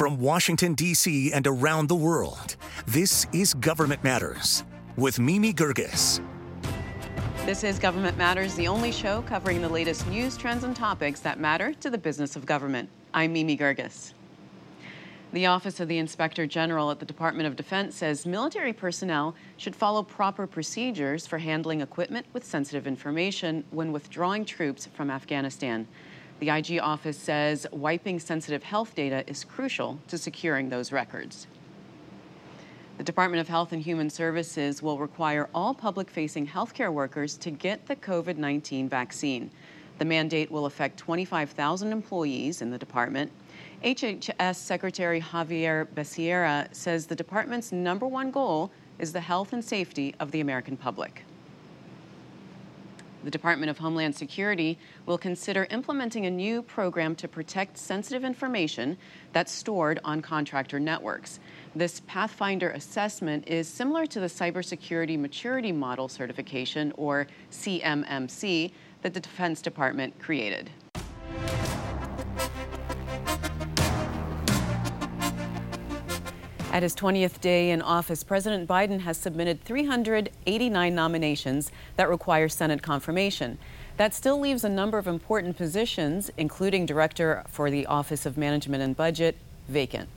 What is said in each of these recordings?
From Washington, D.C. and around the world, this is Government Matters with Mimi Geerges. This is Government Matters, the only show covering the latest news, trends, and topics that matter to the business of government. I'm Mimi Geerges. The Office of the Inspector General at the Department of Defense says military personnel should follow proper procedures for handling equipment with sensitive information when withdrawing troops from Afghanistan. The IG office says wiping sensitive health data is crucial to securing those records. The Department of Health and Human Services will require all public facing healthcare workers to get the COVID 19 vaccine. The mandate will affect 25,000 employees in the department. HHS Secretary Xavier Becerra says the department's number one goal is the health and safety of the American public. The Department of Homeland Security will consider implementing a new program to protect sensitive information that's stored on contractor networks. This Pathfinder assessment is similar to the Cybersecurity Maturity Model Certification, or CMMC, that the Defense Department created. At his 20th day in office, President Biden has submitted 389 nominations that require Senate confirmation. That still leaves a number of important positions, including Director for the Office of Management and Budget, vacant.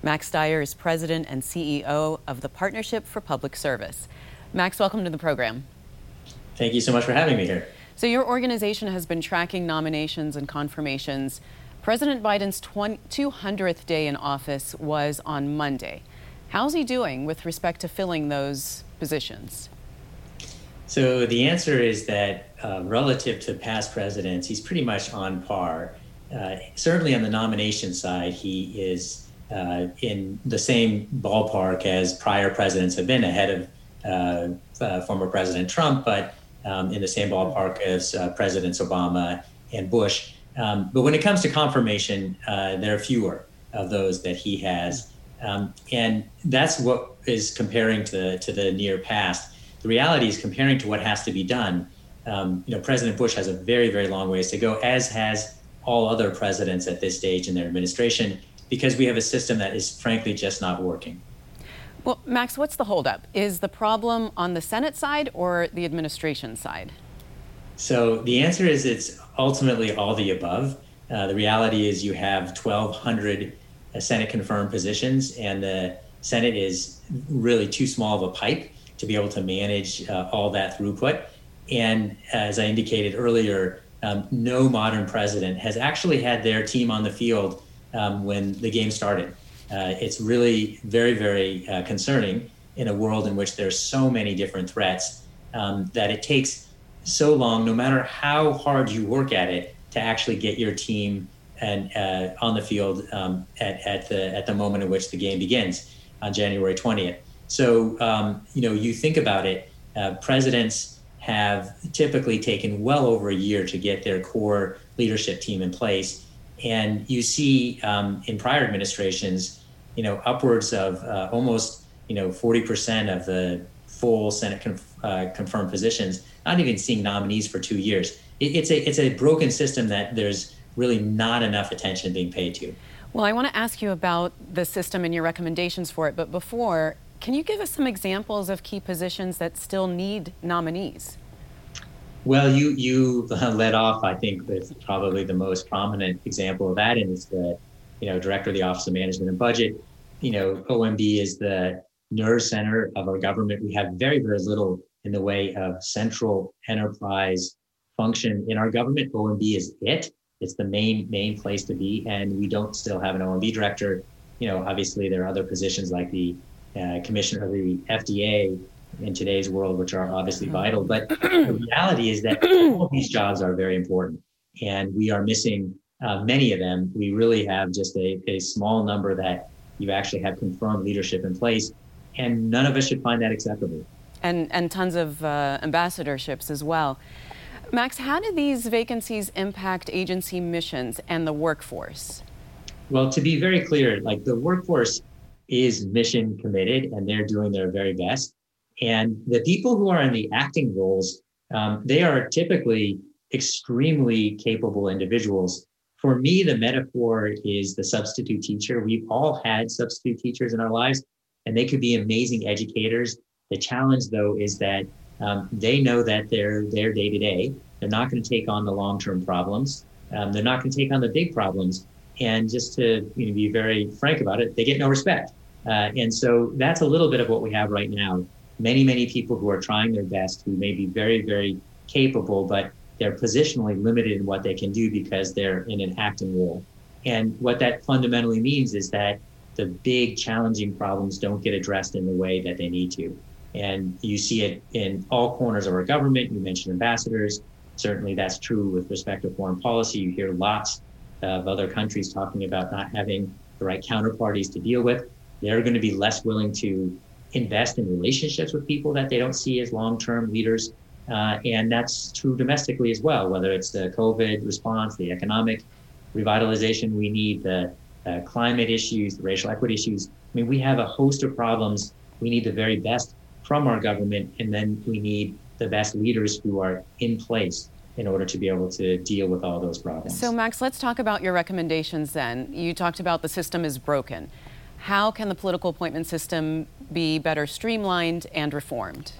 Max Stier is President and CEO of the Partnership for Public Service. Max, welcome to the program. Thank you so much for having me here. So, your organization has been tracking nominations and confirmations President Biden's 200th day in office was on Monday. How's he doing with respect to filling those positions? So the answer is that uh, relative to past presidents, he's pretty much on par. Uh, certainly on the nomination side, he is uh, in the same ballpark as prior presidents have been, ahead of uh, uh, former President Trump, but um, in the same ballpark as uh, Presidents Obama and Bush. Um, but when it comes to confirmation, uh, there are fewer of those that he has. Um, and that's what is comparing to, to the near past. The reality is comparing to what has to be done. Um, you know, President Bush has a very, very long ways to go, as has all other presidents at this stage in their administration, because we have a system that is frankly just not working. Well, Max, what's the holdup? Is the problem on the Senate side or the administration side? So the answer is it's ultimately all the above. Uh, the reality is you have 1,200 uh, Senate confirmed positions, and the Senate is really too small of a pipe to be able to manage uh, all that throughput. And as I indicated earlier, um, no modern president has actually had their team on the field um, when the game started. Uh, it's really very, very uh, concerning in a world in which there's so many different threats um, that it takes so long, no matter how hard you work at it, to actually get your team and uh, on the field um, at, at the at the moment in which the game begins on January 20th. So um, you know, you think about it. Uh, presidents have typically taken well over a year to get their core leadership team in place, and you see um, in prior administrations, you know, upwards of uh, almost you know 40% of the full Senate conf- uh, confirmed positions not even seeing nominees for two years. It, it's a it's a broken system that there's really not enough attention being paid to. Well, I want to ask you about the system and your recommendations for it, but before, can you give us some examples of key positions that still need nominees? Well, you you led off, I think, with probably the most prominent example of that, and it's the you know director of the Office of Management and Budget. You know, OMB is the nerve center of our government. We have very very little in the way of central enterprise function in our government. OMB is it. It's the main main place to be, and we don't still have an OMB director. You know, obviously there are other positions like the uh, commissioner of the FDA in today's world, which are obviously vital. But the reality is that all these jobs are very important, and we are missing uh, many of them. We really have just a, a small number that you actually have confirmed leadership in place, and none of us should find that acceptable and, and tons of uh, ambassadorships as well. Max, how do these vacancies impact agency missions and the workforce? Well, to be very clear, like the workforce is mission committed and they're doing their very best. And the people who are in the acting roles, um, they are typically extremely capable individuals. for me, the metaphor is the substitute teacher. We've all had substitute teachers in our lives, and they could be amazing educators. The challenge, though, is that um, they know that they're there day to day. They're not going to take on the long term problems. Um, they're not going to take on the big problems. And just to you know, be very frank about it, they get no respect. Uh, and so that's a little bit of what we have right now. Many, many people who are trying their best, who may be very, very capable, but they're positionally limited in what they can do because they're in an acting role. And what that fundamentally means is that the big challenging problems don't get addressed in the way that they need to. And you see it in all corners of our government. You mentioned ambassadors. Certainly that's true with respect to foreign policy. You hear lots of other countries talking about not having the right counterparties to deal with. They're going to be less willing to invest in relationships with people that they don't see as long term leaders. Uh, and that's true domestically as well, whether it's the COVID response, the economic revitalization we need, the uh, climate issues, the racial equity issues. I mean, we have a host of problems. We need the very best from our government, and then we need the best leaders who are in place in order to be able to deal with all those problems. So, Max, let's talk about your recommendations then. You talked about the system is broken. How can the political appointment system be better streamlined and reformed?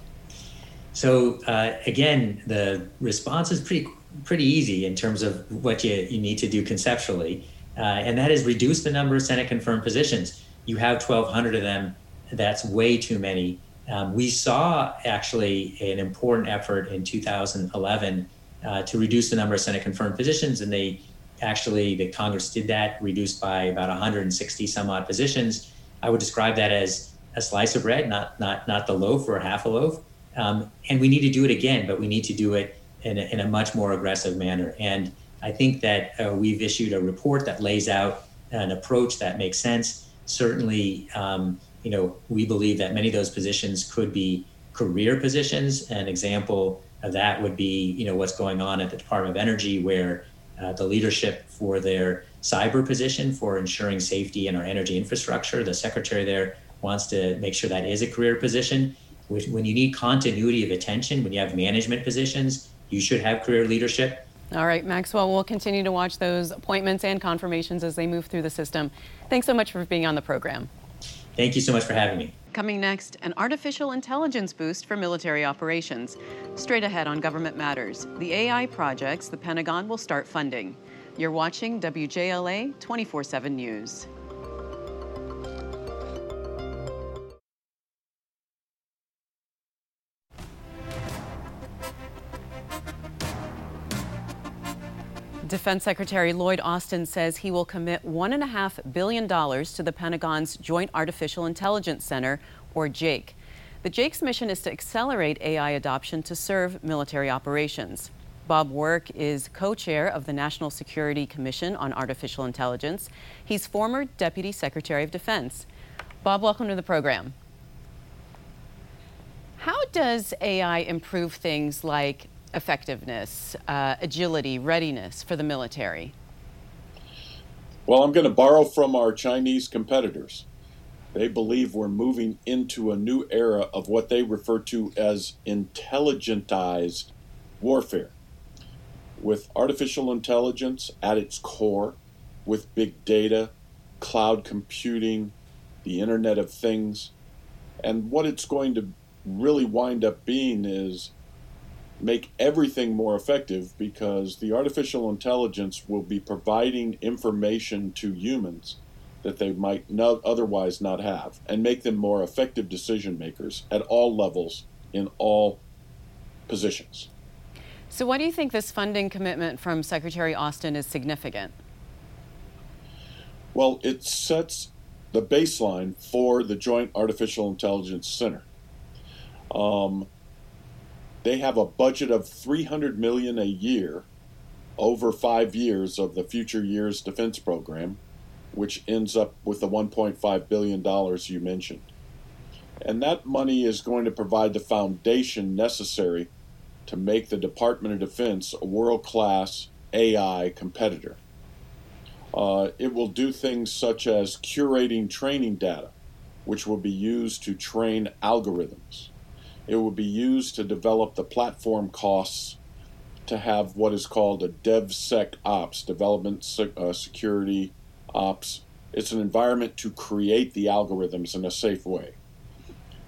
So uh, again, the response is pretty pretty easy in terms of what you, you need to do conceptually, uh, and that is reduce the number of Senate confirmed positions. You have 1,200 of them. That's way too many. Um, we saw actually an important effort in 2011 uh, to reduce the number of Senate confirmed positions, and they actually the Congress did that, reduced by about 160 some odd positions. I would describe that as a slice of bread, not not not the loaf or half a loaf. Um, and we need to do it again, but we need to do it in a, in a much more aggressive manner. And I think that uh, we've issued a report that lays out an approach that makes sense. Certainly, um, you know, we believe that many of those positions could be career positions. An example of that would be, you know, what's going on at the Department of Energy, where uh, the leadership for their cyber position for ensuring safety in our energy infrastructure, the secretary there wants to make sure that is a career position when you need continuity of attention, when you have management positions, you should have career leadership. All right, Maxwell, we'll continue to watch those appointments and confirmations as they move through the system. Thanks so much for being on the program. Thank you so much for having me. Coming next, an artificial intelligence boost for military operations. Straight ahead on Government Matters, the AI projects the Pentagon will start funding. You're watching WJLA 24 7 News. Defense Secretary Lloyd Austin says he will commit $1.5 billion to the Pentagon's Joint Artificial Intelligence Center, or JAIC. The JAIC's mission is to accelerate AI adoption to serve military operations. Bob Work is co chair of the National Security Commission on Artificial Intelligence. He's former Deputy Secretary of Defense. Bob, welcome to the program. How does AI improve things like effectiveness, uh, agility, readiness for the military? Well, I'm going to borrow from our Chinese competitors. They believe we're moving into a new era of what they refer to as intelligentized warfare. With artificial intelligence at its core, with big data, cloud computing, the Internet of Things, and what it's going to really wind up being is make everything more effective because the artificial intelligence will be providing information to humans that they might not otherwise not have and make them more effective decision makers at all levels in all positions. So, why do you think this funding commitment from Secretary Austin is significant? Well, it sets the baseline for the Joint Artificial Intelligence Center. Um, they have a budget of 300 million a year over five years of the future years defense program, which ends up with the 1.5 billion dollars you mentioned. And that money is going to provide the foundation necessary to make the Department of Defense a world class AI competitor. Uh, it will do things such as curating training data, which will be used to train algorithms. It will be used to develop the platform costs to have what is called a DevSecOps, Development uh, Security Ops. It's an environment to create the algorithms in a safe way.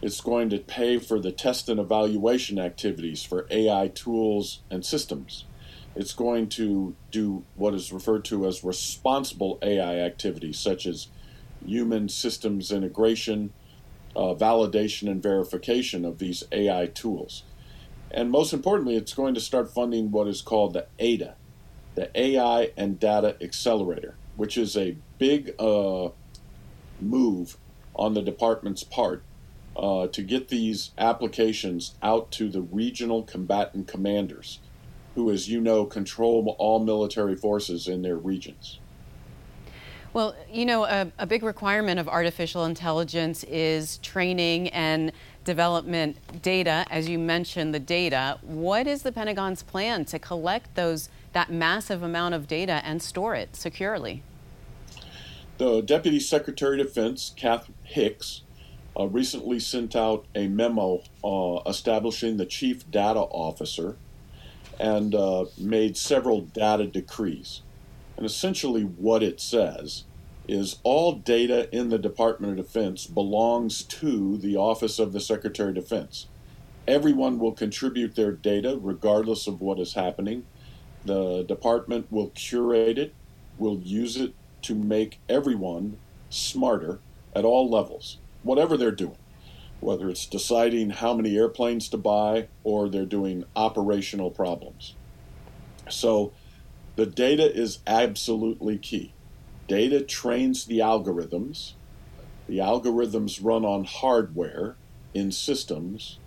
It's going to pay for the test and evaluation activities for AI tools and systems. It's going to do what is referred to as responsible AI activities, such as human systems integration, uh, validation, and verification of these AI tools. And most importantly, it's going to start funding what is called the ADA, the AI and Data Accelerator, which is a big uh, move on the department's part uh, to get these applications out to the regional combatant commanders, who, as you know, control all military forces in their regions. Well, you know, a, a, big requirement of artificial intelligence is training and development data. As you mentioned, the data. What is the Pentagon's plan to collect those that massive amount of data and store it securely? The Deputy Secretary of Defense, Kath Hicks, uh, recently sent out a memo uh, establishing the Chief Data Officer and uh, made several data decrees. And essentially, what it says is all data in the Department of Defense belongs to the Office of the Secretary of Defense. Everyone will contribute their data regardless of what is happening. The department will curate it, will use it to make everyone smarter at all levels, whatever they're doing, whether it's deciding how many airplanes to buy or they're doing operational problems. So, the data is absolutely key. Data trains the algorithms. The algorithms run on hardware in systems.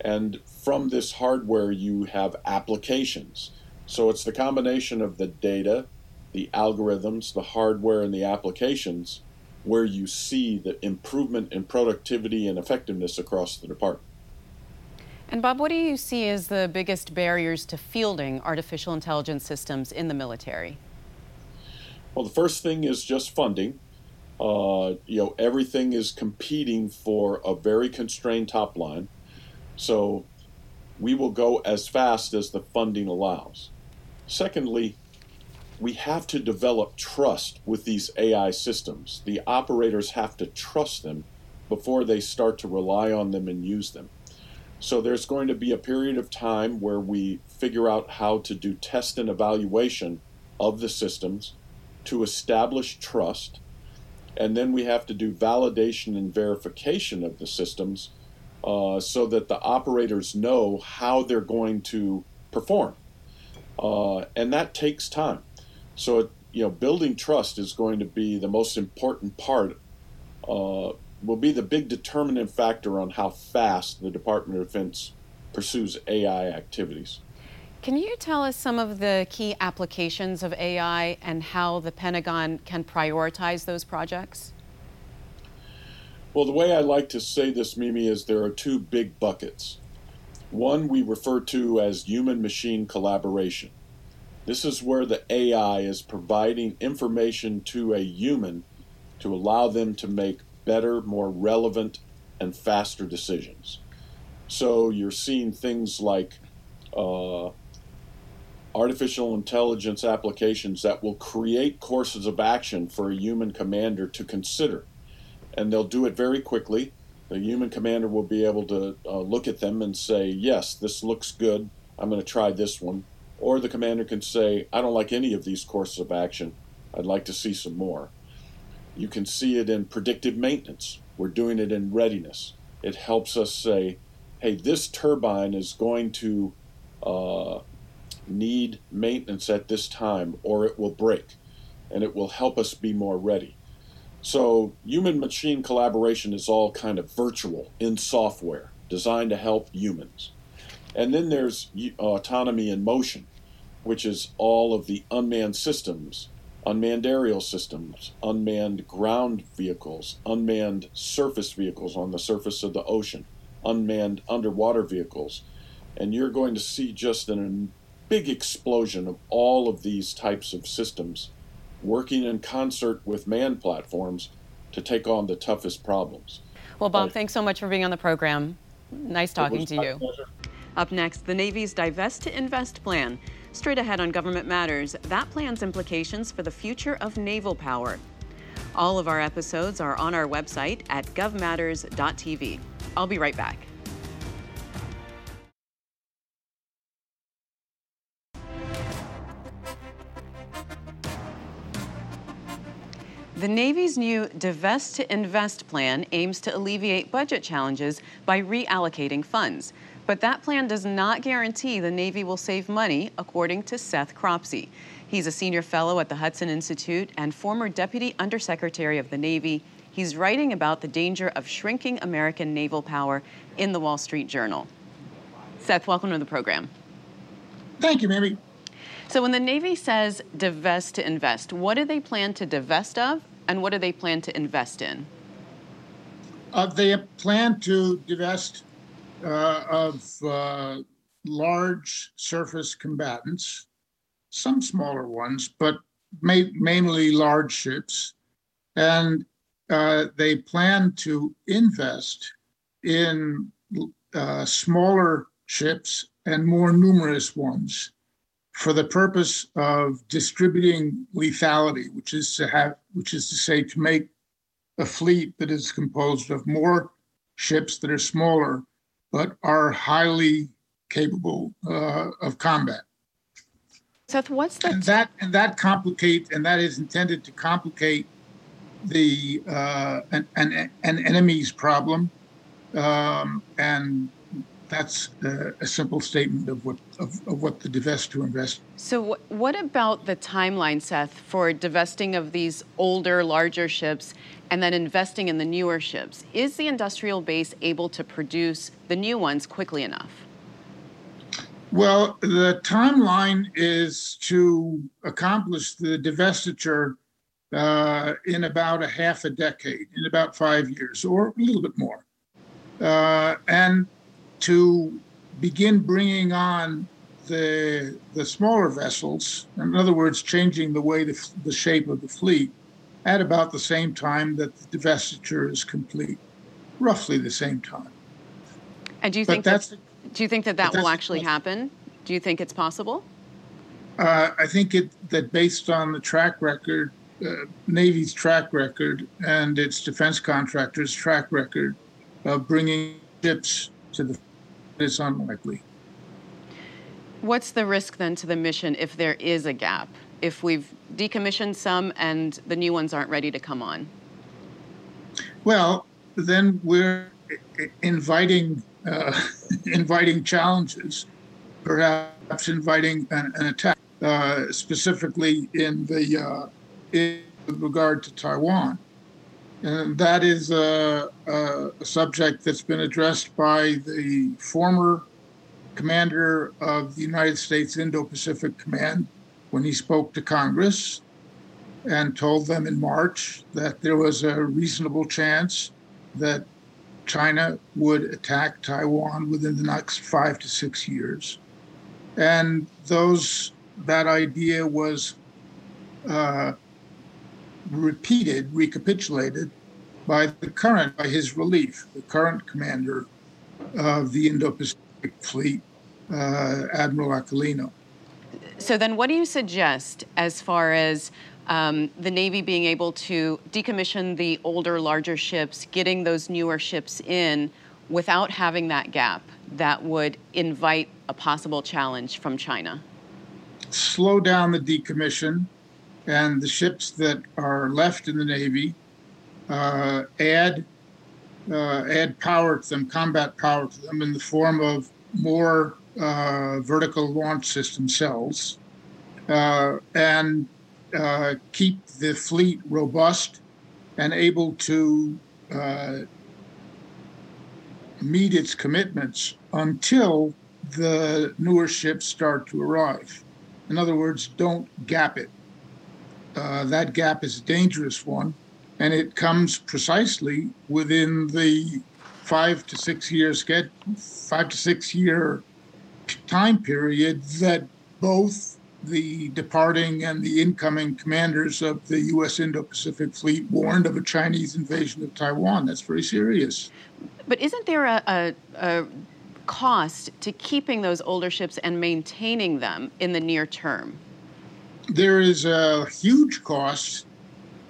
And from this hardware, you have applications. So it's the combination of the data, the algorithms, the hardware, and the applications where you see the improvement in productivity and effectiveness across the department. And Bob, what do you see as the biggest barriers to fielding artificial intelligence systems in the military? Well, the first thing is just funding. Uh, you know, everything is competing for a very constrained top line. So we will go as fast as the funding allows. Secondly, we have to develop trust with these AI systems. The operators have to trust them before they start to rely on them and use them. So there's going to be a period of time where we figure out how to do test and evaluation of the systems to establish trust. And then we have to do validation and verification of the systems uh, so that the operators know how they're going to perform. Uh, and that takes time. So, it, you know, building trust is going to be the most important part uh, will be the big determinant factor on how fast the Department of Defense pursues AI activities. Can you tell us some of the key applications of AI and how the Pentagon can prioritize those projects? Well, the way I like to say this, Mimi, is there are two big buckets. One we refer to as human machine collaboration. This is where the AI is providing information to a human to allow them to make better, more relevant, and faster decisions. So you're seeing things like uh, artificial intelligence applications that will create courses of action for a human commander to consider. And they'll do it very quickly. The human commander will be able to uh, look at them and say, Yes, this looks good. I'm going to try this one. Or the commander can say, I don't like any of these courses of action. I'd like to see some more. You can see it in predictive maintenance. We're doing it in readiness. It helps us say, hey, this turbine is going to uh, need maintenance at this time or it will break, and it will help us be more ready. So, human machine collaboration is all kind of virtual in software designed to help humans. And then there's autonomy in motion, which is all of the unmanned systems unmanned aerial systems, unmanned ground vehicles, unmanned surface vehicles on the surface of the ocean, unmanned underwater vehicles. And you're going to see just a big explosion of all of these types of systems working in concert with manned platforms to take on the toughest problems. Well, Bob, thanks so much for being on the program. Nice talking to you. Pleasure. Up next, the Navy's Divest to Invest plan. Straight ahead on Government Matters, that plan's implications for the future of naval power. All of our episodes are on our website at govmatters.tv. I'll be right back. The Navy's new Divest to Invest plan aims to alleviate budget challenges by reallocating funds. But that plan does not guarantee the Navy will save money, according to Seth Cropsey. He's a senior fellow at the Hudson Institute and former Deputy Undersecretary of the Navy. He's writing about the danger of shrinking American naval power in the Wall Street Journal. Seth, welcome to the program. Thank you, Mary. So, when the Navy says divest to invest, what do they plan to divest of and what do they plan to invest in? Uh, they plan to divest uh, of uh, large surface combatants, some smaller ones, but ma- mainly large ships. And uh, they plan to invest in uh, smaller ships and more numerous ones for the purpose of distributing lethality, which is to have, which is to say, to make a fleet that is composed of more ships that are smaller but are highly capable uh, of combat. Seth, what's that? And that and that complicate and that is intended to complicate the uh, an, an, an enemy's problem, um, and that's uh, a simple statement of what of, of, what the divest to invest. So, what about the timeline, Seth, for divesting of these older, larger ships and then investing in the newer ships? Is the industrial base able to produce the new ones quickly enough? Well, the timeline is to accomplish the divestiture uh, in about a half a decade, in about five years, or a little bit more. Uh, and to begin bringing on the the smaller vessels, in other words, changing the way the, the shape of the fleet, at about the same time that the divestiture is complete, roughly the same time. And do you think that do you think that that will actually happen? Do you think it's possible? Uh, I think it that based on the track record, uh, Navy's track record, and its defense contractors' track record of bringing ships to the is unlikely. What's the risk then to the mission if there is a gap? If we've decommissioned some and the new ones aren't ready to come on? Well, then we're inviting uh, inviting challenges, perhaps inviting an, an attack, uh, specifically in the uh, in regard to Taiwan. And that is a, a, subject that's been addressed by the former commander of the United States Indo Pacific Command when he spoke to Congress and told them in March that there was a reasonable chance that China would attack Taiwan within the next five to six years. And those that idea was uh, repeated, recapitulated by the current, by his relief, the current commander of the Indo-Pacific Fleet, uh, Admiral Aquilino. So then, what do you suggest as far as um, the Navy being able to decommission the older, larger ships, getting those newer ships in without having that gap that would invite a possible challenge from China? Slow down the decommission, and the ships that are left in the Navy uh, add uh, add power to them, combat power to them, in the form of more uh, vertical launch system cells, uh, and uh, keep the fleet robust and able to uh, meet its commitments until the newer ships start to arrive. In other words, don't gap it. Uh, that gap is a dangerous one, and it comes precisely within the five to six years get five to six year time period that both the departing and the incoming commanders of the U.S. Indo-Pacific Fleet warned of a Chinese invasion of Taiwan. That's very serious. But isn't there a, a, a cost to keeping those older ships and maintaining them in the near term? There is a huge cost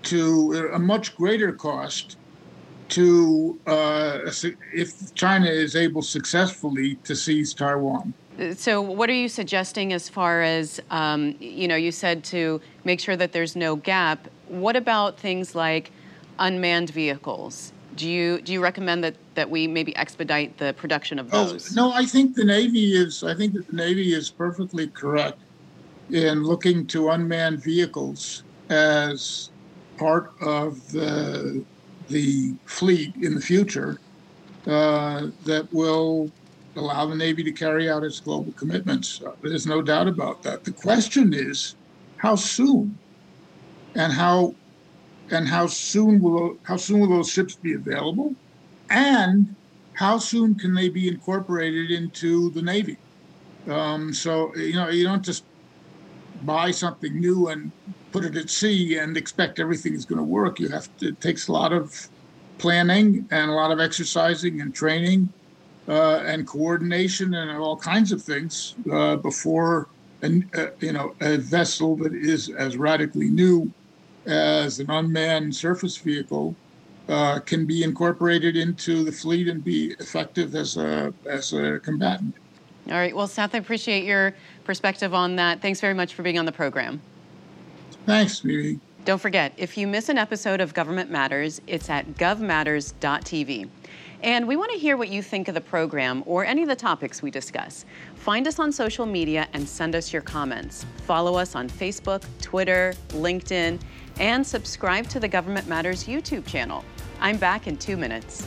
to a much greater cost to uh, if China is able successfully to seize Taiwan. So, what are you suggesting as far as um, you know? You said to make sure that there's no gap. What about things like unmanned vehicles? Do you do you recommend that that we maybe expedite the production of oh, those? Oh, no, I think the Navy is. I think that the Navy is perfectly correct in looking to unmanned vehicles as part of the the fleet in the future uh, that will allow the Navy to carry out its global commitments. There's no doubt about that. The question is, how soon, and how and how soon will how soon will those ships be available, and how soon can they be incorporated into the Navy? Um, so you know you don't just buy something new and put it at sea and expect everything is going to work. You have to. It takes a lot of planning and a lot of exercising and training uh, and coordination and all kinds of things uh, before an, uh, you know a vessel that is as radically new as an unmanned surface vehicle uh, can be incorporated into the fleet and be effective as a as a combatant. All right. Well, Seth, I appreciate your perspective on that. Thanks very much for being on the program. Thanks, Mimi. Don't forget, if you miss an episode of Government Matters, it's at govmatters.tv. And we want to hear what you think of the program or any of the topics we discuss. Find us on social media and send us your comments. Follow us on Facebook, Twitter, LinkedIn, and subscribe to the Government Matters YouTube channel. I'm back in two minutes.